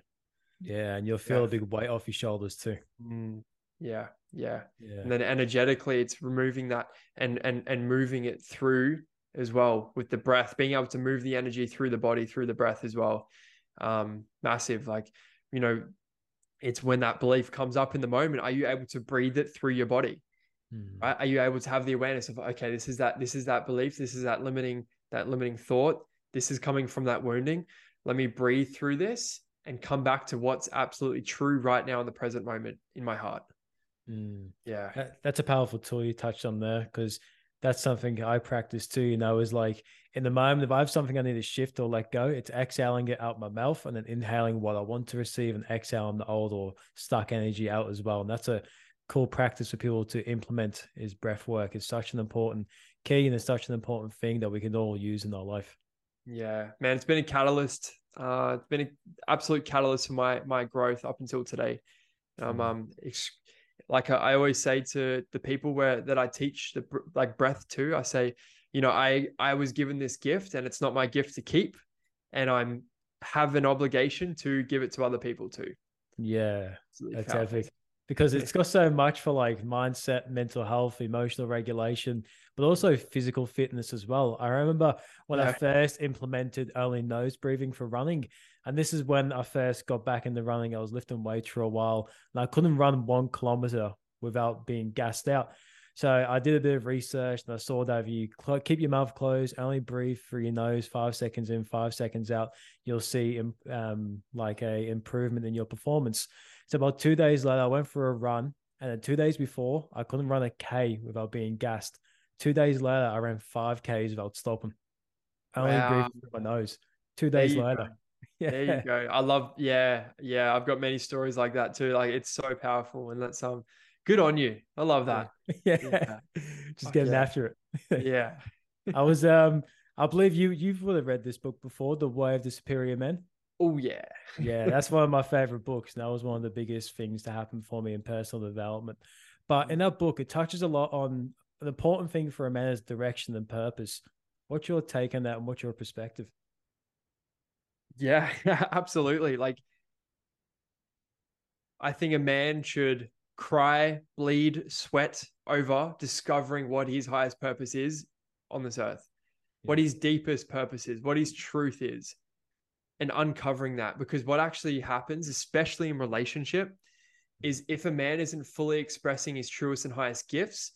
Yeah, and you'll feel yeah. a big weight off your shoulders too. Mm. Yeah, yeah. Yeah. And then energetically it's removing that and and and moving it through as well with the breath, being able to move the energy through the body, through the breath as well. Um, massive. Like, you know, it's when that belief comes up in the moment, are you able to breathe it through your body? Mm. Right? Are you able to have the awareness of okay, this is that, this is that belief, this is that limiting, that limiting thought, this is coming from that wounding. Let me breathe through this and come back to what's absolutely true right now in the present moment in my heart. Mm. Yeah. That, that's a powerful tool you touched on there because that's something I practice too, you know, is like in the moment, if I have something I need to shift or let go, it's exhaling it out my mouth and then inhaling what I want to receive and exhaling the old or stuck energy out as well. And that's a cool practice for people to implement is breath work. It's such an important key and it's such an important thing that we can all use in our life. Yeah, man, it's been a catalyst. Uh, it's been an absolute catalyst for my my growth up until today. Um, mm. um, ex- like uh, I always say to the people where that I teach the like breath to, I say, you know, I I was given this gift and it's not my gift to keep, and I'm have an obligation to give it to other people too. Yeah, that's epic because it's got so much for like mindset, mental health, emotional regulation, but also physical fitness as well. I remember when yeah. I first implemented only nose breathing for running, and this is when I first got back in the running. I was lifting weights for a while and I couldn't run one kilometer without being gassed out. So I did a bit of research and I saw that if you cl- keep your mouth closed, only breathe through your nose five seconds in, five seconds out, you'll see um, like a improvement in your performance. So about two days later, I went for a run, and then two days before, I couldn't run a K without being gassed. Two days later, I ran five Ks without stopping. I only Wow. breathed through my nose. Two days later. go. Yeah. There you go. I love, yeah, yeah. I've got many stories like that too. Like it's so powerful, and that's um, good on you. I love that. yeah. Yeah. Just Fuck getting yeah. after it. Yeah. I was um I believe you you've would have read this book before, The Way of the Superior Men. Oh yeah. Yeah, that's one of my favorite books. And that was one of the biggest things to happen for me in personal development. But in that book, it touches a lot on the important thing for a man is direction and purpose. What's your take on that and what's your perspective? Yeah, absolutely. Like, I think a man should cry, bleed, sweat over discovering what his highest purpose is on this earth, what his deepest purpose is, what his truth is, and uncovering that. Because what actually happens, especially in relationship, is if a man isn't fully expressing his truest and highest gifts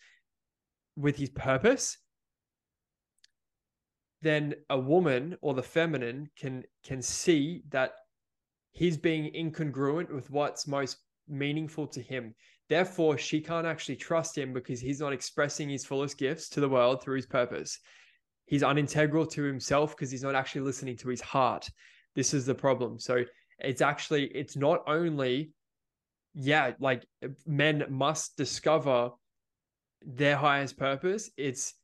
with his purpose, then a woman or the feminine can can see that he's being incongruent with what's most meaningful to him. Therefore, she can't actually trust him because he's not expressing his fullest gifts to the world through his purpose. He's unintegral to himself because he's not actually listening to his heart. This is the problem. So it's actually it's not only yeah, like men must discover their highest purpose. It's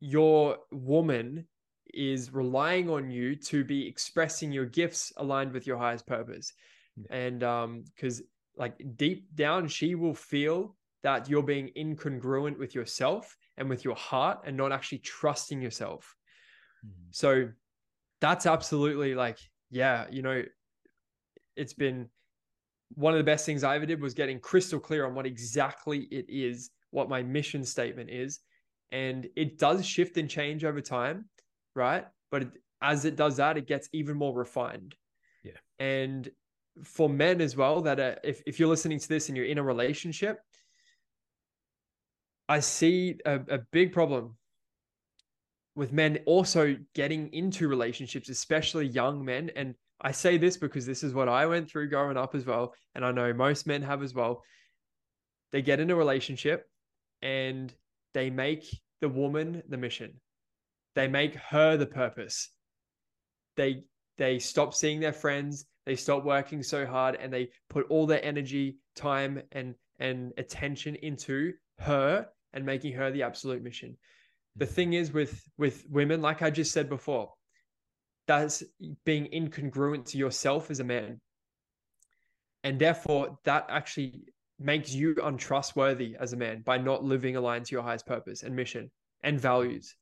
your woman is relying on you to be expressing your gifts aligned with your highest purpose. Yeah. And um cuz like deep down she will feel that you're being incongruent with yourself and with your heart and not actually trusting yourself. So that's absolutely like yeah, you know it's been one of the best things I ever did was getting crystal clear on what exactly it is, what my mission statement is. And it does shift and change over time, right? But it, as it does that, it gets even more refined. Yeah. And for men as well, that are, if, if you're listening to this and you're in a relationship, I see a, a big problem with men also getting into relationships, especially young men. And I say this because this is what I went through growing up as well. And I know most men have as well. They get in a relationship and they make the woman the mission. They make her the purpose. They they stop seeing their friends, they stop working so hard and they put all their energy, time and and attention into her and making her the absolute mission. The mm-hmm. thing is with with women like I just said before, that's being incongruent to yourself as a man. And therefore, that actually makes you untrustworthy as a man by not living aligned to your highest purpose and mission and values.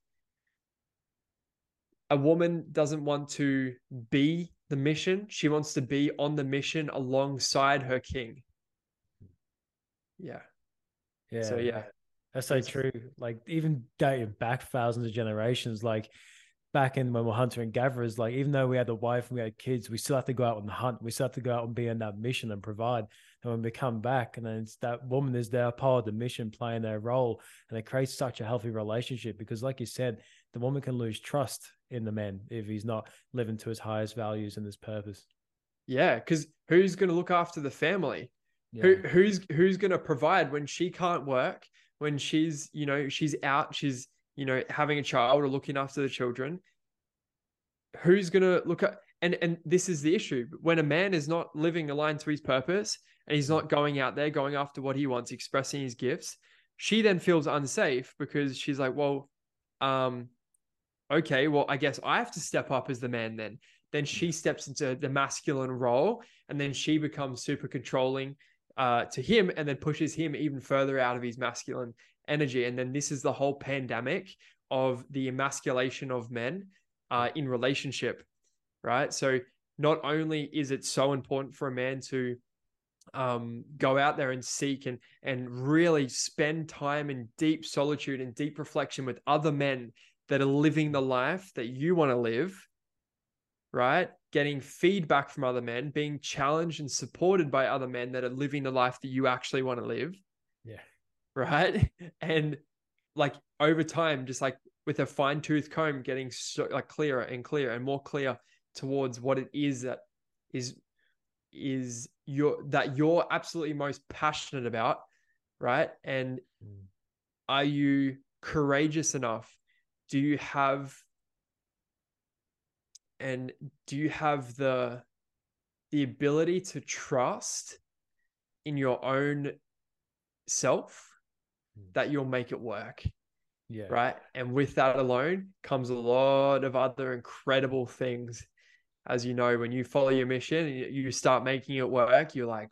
A woman doesn't want to be the mission, she wants to be on the mission alongside her king. Yeah. Yeah. So, yeah. That's so true. Like even dating back thousands of generations, like back in when we're hunter and gatherers, like even though we had a wife and we had kids, we still have to go out and hunt. We still have to go out and be on that mission and provide. And when we come back, and then it's that woman is there part of the mission, playing their role, and it creates such a healthy relationship. Because, like you said, the woman can lose trust in the man if he's not living to his highest values and his purpose. Yeah. Because who's going to look after the family? Yeah. Who who's who's going to provide when she can't work, when she's, you know, she's out, she's, you know, having a child or looking after the children? Who's going to look at and and this is the issue. When a man is not living aligned to his purpose and he's not going out there going after what he wants, expressing his gifts, she then feels unsafe because she's like, well, um okay, well, I guess I have to step up as the man then. Then she steps into the masculine role and then she becomes super controlling uh, to him and then pushes him even further out of his masculine energy. And then this is the whole pandemic of the emasculation of men uh, in relationship, right? So not only is it so important for a man to um, go out there and seek and and really spend time in deep solitude and deep reflection with other men that are living the life that you want to live, right? Getting feedback from other men, being challenged and supported by other men that are living the life that you actually want to live. Yeah. right? And like over time, just like with a fine tooth comb, getting so like clearer and clearer and more clear towards what it is that is is your that you're absolutely most passionate about, right? And Mm. are you courageous enough? Do you have and do you have the the ability to trust in your own self Mm. that you'll make it work Yeah. right and with that alone comes a lot of other incredible things as you know when you follow your mission you- you start making it work you're like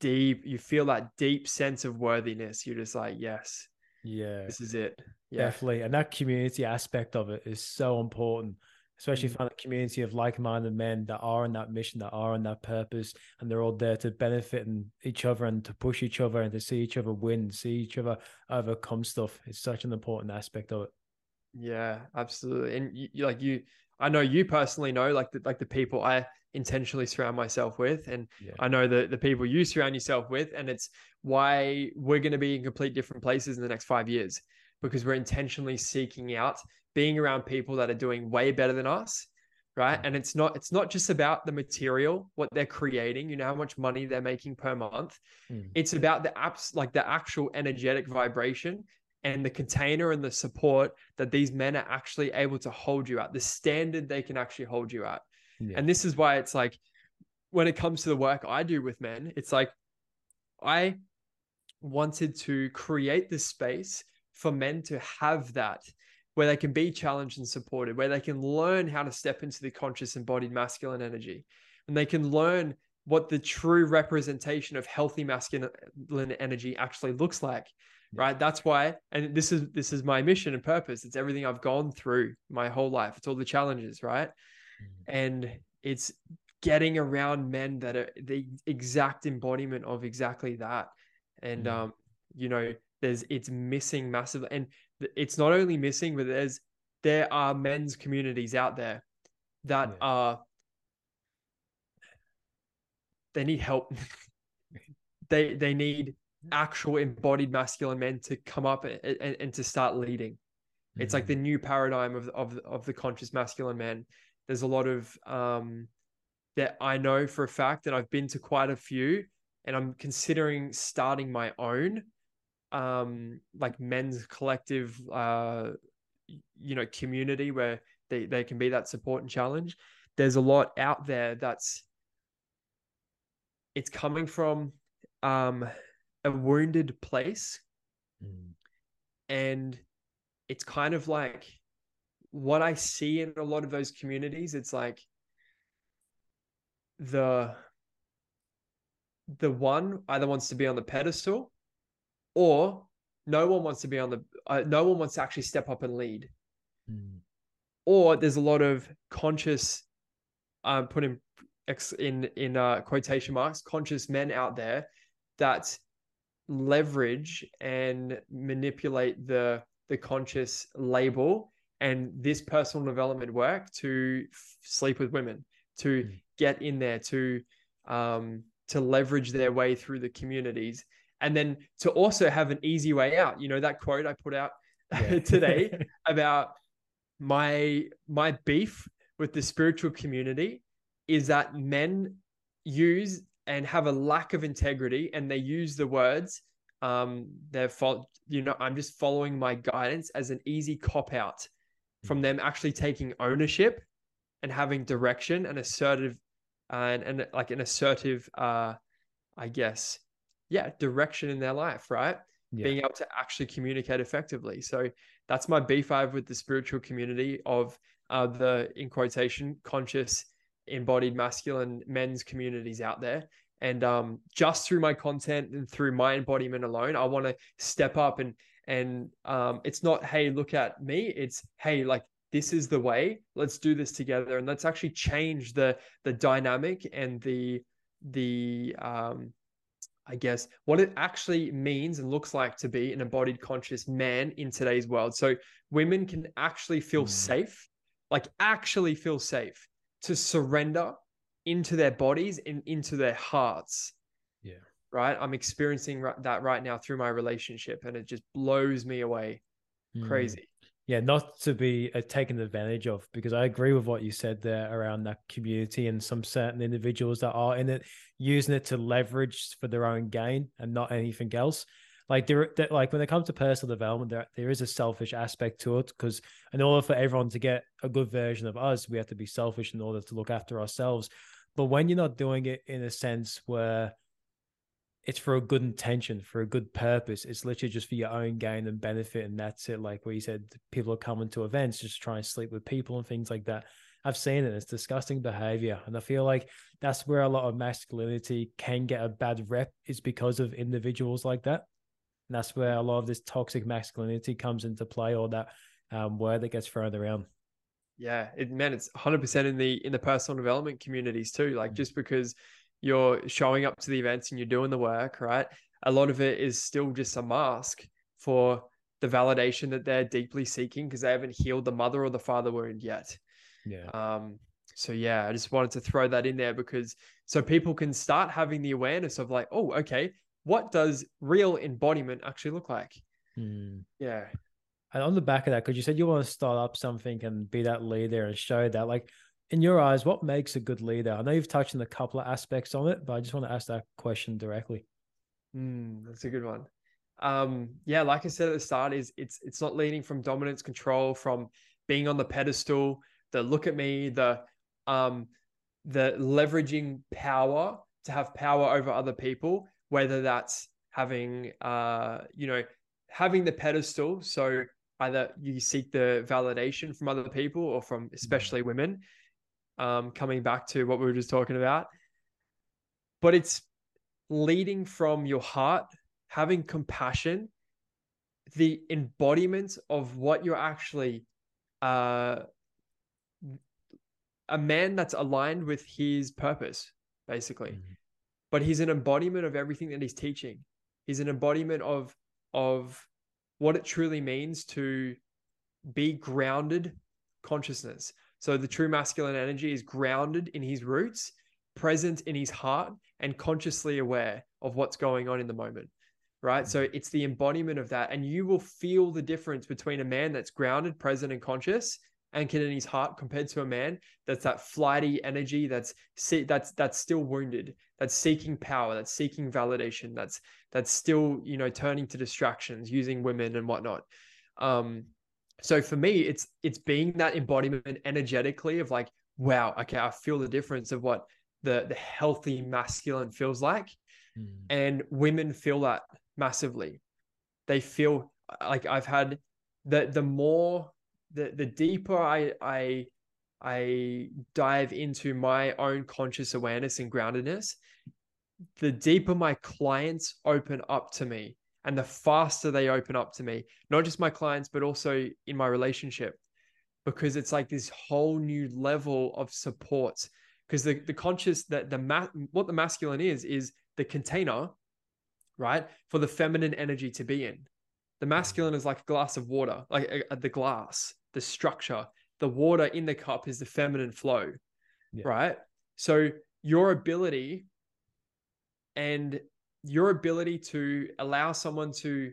deep you feel that deep sense of worthiness you're just like yes Yeah. this is it yeah Definitely. And that community aspect of it is so important, especially Mm. find a community of like minded men that are on that mission, that are on that purpose, and they're all there to benefit and each other and to push each other and to see each other win, see each other overcome stuff. It's such an important aspect of it. Yeah, absolutely. And you like you, I know you personally know like the like the people I intentionally surround myself with, and Yeah. I know the the people you surround yourself with, and it's why we're going to be in complete different places in the next five years because we're intentionally seeking out being around people that are doing way better than us right and it's not it's not just about the material what they're creating you know how much money they're making per month Mm. it's about the apps like the actual energetic vibration and the container and the support that these men are actually able to hold you at the standard they can actually hold you at Yeah. and this is why it's like when it comes to the work i do with men it's like i wanted to create this space for men to have that where they can be challenged and supported where they can learn how to step into the conscious embodied masculine energy and they can learn what the true representation of healthy masculine energy actually looks like. Right? That's why and this is this is my mission and purpose. It's everything i've gone through my whole life. It's all the challenges right? Mm. and it's getting around men that are the exact embodiment of exactly that. And Mm. um you know there's it's missing massively and it's not only missing but there's there are men's communities out there that Yeah. are they need help. They they need actual embodied masculine men to come up and, and, and to start leading it's like Mm. the new paradigm of of of the conscious masculine man. There's a lot of um that I know for a fact that I've been to quite a few, and I'm considering starting my own um like men's collective uh you know community where they they can be that support and challenge. There's a lot out there that's it's coming from um a wounded place Mm. and it's kind of like what I see in a lot of those communities. It's like the the one either wants to be on the pedestal, or no one wants to be on the. Uh, no one wants to actually step up and lead. Mm. Or there's a lot of conscious, um, put in in in uh, quotation marks, conscious men out there that leverage and manipulate the the conscious label and this personal development work to f- sleep with women to Mm. get in there to um to leverage their way through the communities and then to also have an easy way out you know that quote i put out Yeah. today about my my beef with the spiritual community is that men use and have a lack of integrity and they use the words um they're fol- you know i'm just following my guidance as an easy cop out from them actually taking ownership and having direction and assertive and and like an assertive uh i guess yeah direction in their life right Yeah. being able to actually communicate effectively. So that's my b5 with the spiritual community of uh, the in quotation conscious embodied masculine men's communities out there. And um, just through my content and through my embodiment alone, I want to step up and and um, it's not hey look at me. It's hey like this is the way. Let's do this together and let's actually change the the dynamic and the the um, I guess, what it actually means and looks like to be an embodied conscious man in today's world. So women can actually feel Mm. safe, like actually feel safe to surrender into their bodies and into their hearts. Yeah. right? I'm experiencing that right now through my relationship, and it just blows me away. Mm. Crazy. Yeah, not to be uh, taken advantage of because I agree with what you said there around that community and some certain individuals that are in it using it to leverage for their own gain and not anything else. Like there, like when it comes to personal development, there there is a selfish aspect to it because in order for everyone to get a good version of us, we have to be selfish in order to look after ourselves. But when you're not doing it in a sense where it's for a good intention, for a good purpose. It's literally just for your own gain and benefit, and that's it. Like where you said, people are coming to events just try and sleep with people and things like that. I've seen it. It's disgusting behavior, and I feel like that's where a lot of masculinity can get a bad rep. Is because of individuals like that, and that's where a lot of this toxic masculinity comes into play, or that um, word that gets thrown around. Yeah, it man, it's 100 percent in the in the personal development communities too. Like mm-hmm. just because you're showing up to the events and you're doing the work, right? A lot of it is still just a mask for the validation that they're deeply seeking because they haven't healed the mother or the father wound yet. Yeah. Um, so yeah, I just wanted to throw that in there because so people can start having the awareness of like, oh, okay, what does real embodiment actually look like? Mm. Yeah. And on the back of that, because you said you want to start up something and be that leader and show that, like, in your eyes, what makes a good leader? I know you've touched on a couple of aspects on it, but I just want to ask that question directly. Mm, that's a good one. Um, yeah, like I said at the start, is it's it's not leading from dominance, control, from being on the pedestal, the look at me, the um, the leveraging power to have power over other people, whether that's having uh, you know, having the pedestal. So either you seek the validation from other people or from mm-hmm. especially women um, coming back to what we were just talking about. But it's leading from your heart, having compassion, the embodiment of what you're actually uh, a man that's aligned with his purpose, basically. Mm-hmm. But he's an embodiment of everything that he's teaching. He's an embodiment of of what it truly means to be grounded consciousness. So the true masculine energy is grounded in his roots, present in his heart, and consciously aware of what's going on in the moment. Right. So it's the embodiment of that. And you will feel the difference between a man that's grounded, present, and conscious, in his heart, compared to a man that's that flighty energy that's that's that's still wounded, that's seeking power, that's seeking validation, that's that's still, you know, turning to distractions, using women and whatnot. Um, so for me it's it's being that embodiment energetically of like wow okay i feel the difference of what the the healthy masculine feels like mm. and women feel that massively they feel like i've had the the more the the deeper i i i dive into my own conscious awareness and groundedness the deeper my clients open up to me and the faster they open up to me, not just my clients, but also in my relationship, because it's like this whole new level of support. Because the, the conscious that the ma- what the masculine is is the container, right, for the feminine energy to be in. The masculine is like a glass of water, like a, a, the glass, the structure. The water in the cup is the feminine flow, yeah. right? So your ability and your ability to allow someone to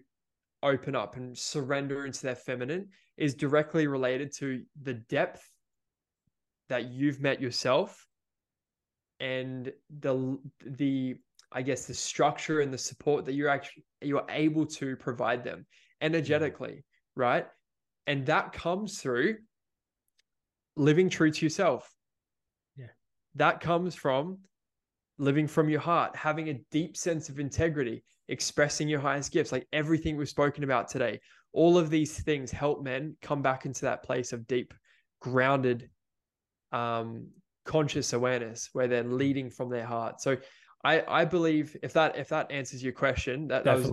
open up and surrender into their feminine is directly related to the depth that you've met yourself and the the I guess the structure and the support that you're actually you're able to provide them mm-hmm. energetically, right? And that comes through living true to yourself. Yeah. That comes from living from your heart, having a deep sense of integrity, expressing your highest gifts, like everything we've spoken about today. All of these things help men come back into that place of deep, grounded, um, conscious awareness where they're leading from their heart. So I, I believe if that if that answers your question, that, that was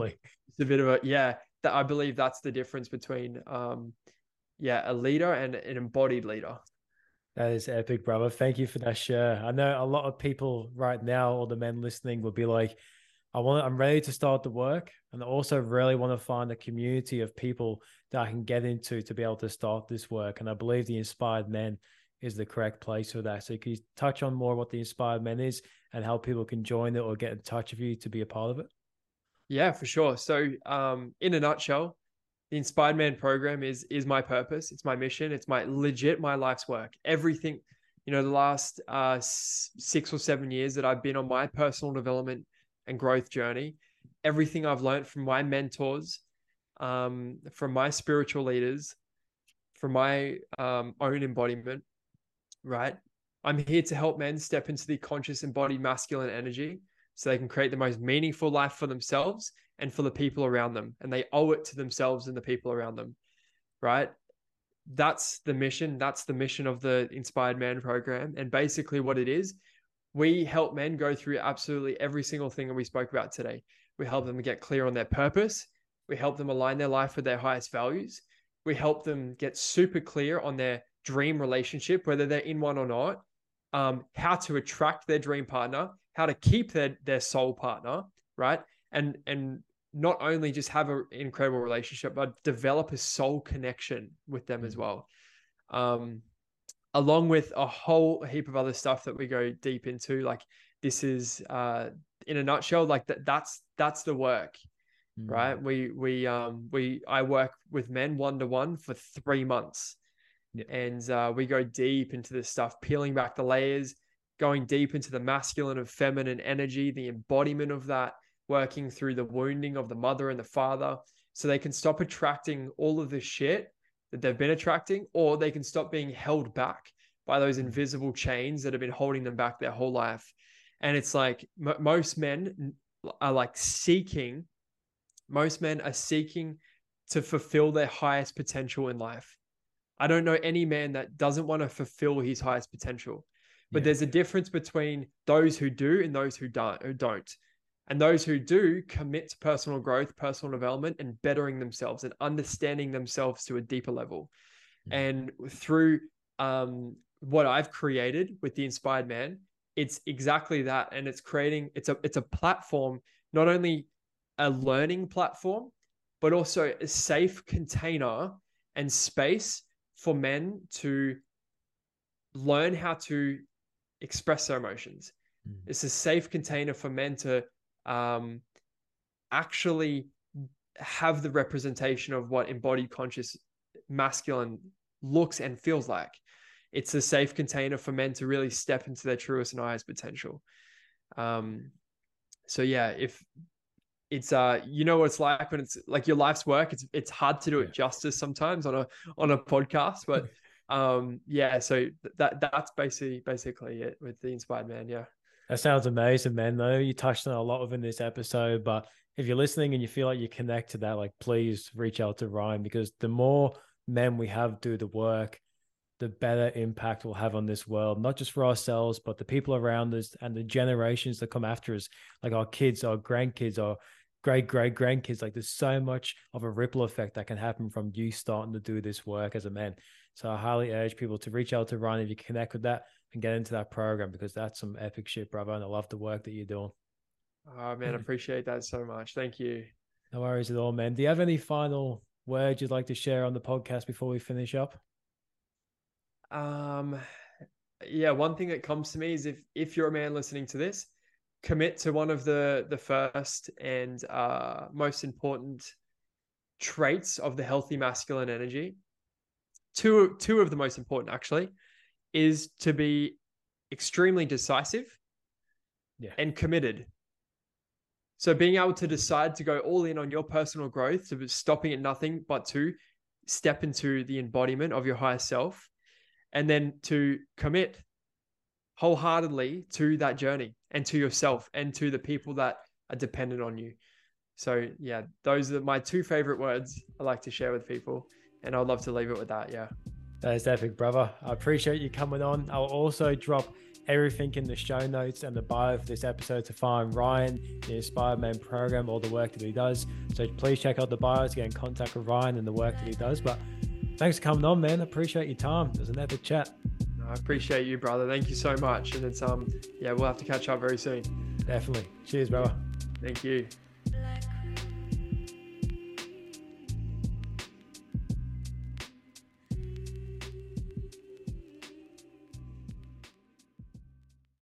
a bit of a yeah, that I believe that's the difference between um yeah, a leader and an embodied leader. That is epic, brother. Thank you for that share. I know a lot of people right now, or the men listening, will be like, I want, I'm ready to start the work, and I also really want to find a community of people that I can get into to be able to start this work. And I believe the Inspired Men is the correct place for that. So can you touch on more what the Inspired Men is and how people can join it or get in touch with you to be a part of it? Yeah, for sure. So, um, in a nutshell, the Inspired Man program is is my purpose. It's my mission. It's my legit my life's work. Everything, you know, the last uh, six or seven years that I've been on my personal development and growth journey, everything I've learned from my mentors, um, from my spiritual leaders, from my um, own embodiment, right? I'm here to help men step into the conscious embodied masculine energy so they can create the most meaningful life for themselves and for the people around them. And they owe it to themselves and the people around them, right? That's the mission. That's the mission of the Inspired Man program. And basically, what it is, we help men go through absolutely every single thing that we spoke about today. We help them get clear on their purpose. We help them align their life with their highest values. We help them get super clear on their dream relationship, whether they're in one or not, um, how to attract their dream partner, how to keep their their soul partner, right? And and not only just have an incredible relationship, but develop a soul connection with them as mm. well. Um, along with a whole heap of other stuff that we go deep into. Like this is uh in a nutshell, like that that's that's the work. Mm. Right. We we um we I work with men one to one for three months. Yeah. And uh, we go deep into this stuff, peeling back the layers, going deep into the masculine and feminine energy, the embodiment of that, working through the wounding of the mother and the father so they can stop attracting all of the shit that they've been attracting, or they can stop being held back by those mm. invisible chains that have been holding them back their whole life. And it's like m- most men are like seeking, most men are seeking to fulfill their highest potential in life. I don't know any man that doesn't want to fulfill his highest potential. But yeah. there's a difference between those who do and those who don't who don't. And those who do commit to personal growth, personal development, and bettering themselves and understanding themselves to a deeper level. Mm-hmm. And through um, what I've created with the Inspired Man, it's exactly that. And it's creating it's a it's a platform, not only a learning platform, but also a safe container and space for men to learn how to express their emotions. Mm. It's a safe container for men to um, actually have the representation of what embodied conscious masculine looks and feels like. It's a safe container for men to really step into their truest and highest potential. Um, so yeah, if it's uh you know what it's like when it's like your life's work it's it's hard to do it justice sometimes on a on a podcast but um yeah so that that's basically basically it with the inspired man yeah. That sounds amazing man though. You touched on a lot within this episode but if you're listening and you feel like you connect to that like please reach out to ryan because the more men we have do the work the better impact we'll have on this world not just for ourselves but the people around us and the generations that come after us like our kids our grandkids our great great grandkids. Like there's so much of a ripple effect that can happen from you starting to do this work as a man so I highly urge people to reach out to Ryan if you connect with that and get into that program because that's some epic shit, brother. And I love the work that you're doing. Oh man, I appreciate that so much. Thank you. No worries at all, man. Do you have any final words you'd like to share on the podcast before we finish up? Um yeah, one thing that comes to me is if if you're a man listening to this, commit to one of the the first and uh most important traits of the healthy masculine energy two two of the most important actually is to be extremely decisive yeah. and committed. So being able to decide to go all in on your personal growth, to stopping at nothing but to step into the embodiment of your higher self, and then to commit wholeheartedly to that journey and to yourself and to the people that are dependent on you. So yeah, those are my two favorite words I like to share with people and I'd love to leave it with that. Yeah. That is epic, brother. I appreciate you coming on. I'll also drop everything in the show notes and the bio for this episode to find Ryan, the Inspired Man program, all the work that he does. So please check out the bio to get in contact with Ryan and the work that he does. But thanks for coming on, man. I appreciate your time. It was an epic chat. I appreciate you, brother. Thank you so much. And it's um yeah, we'll have to catch up very soon. Definitely. Cheers, brother. Thank you.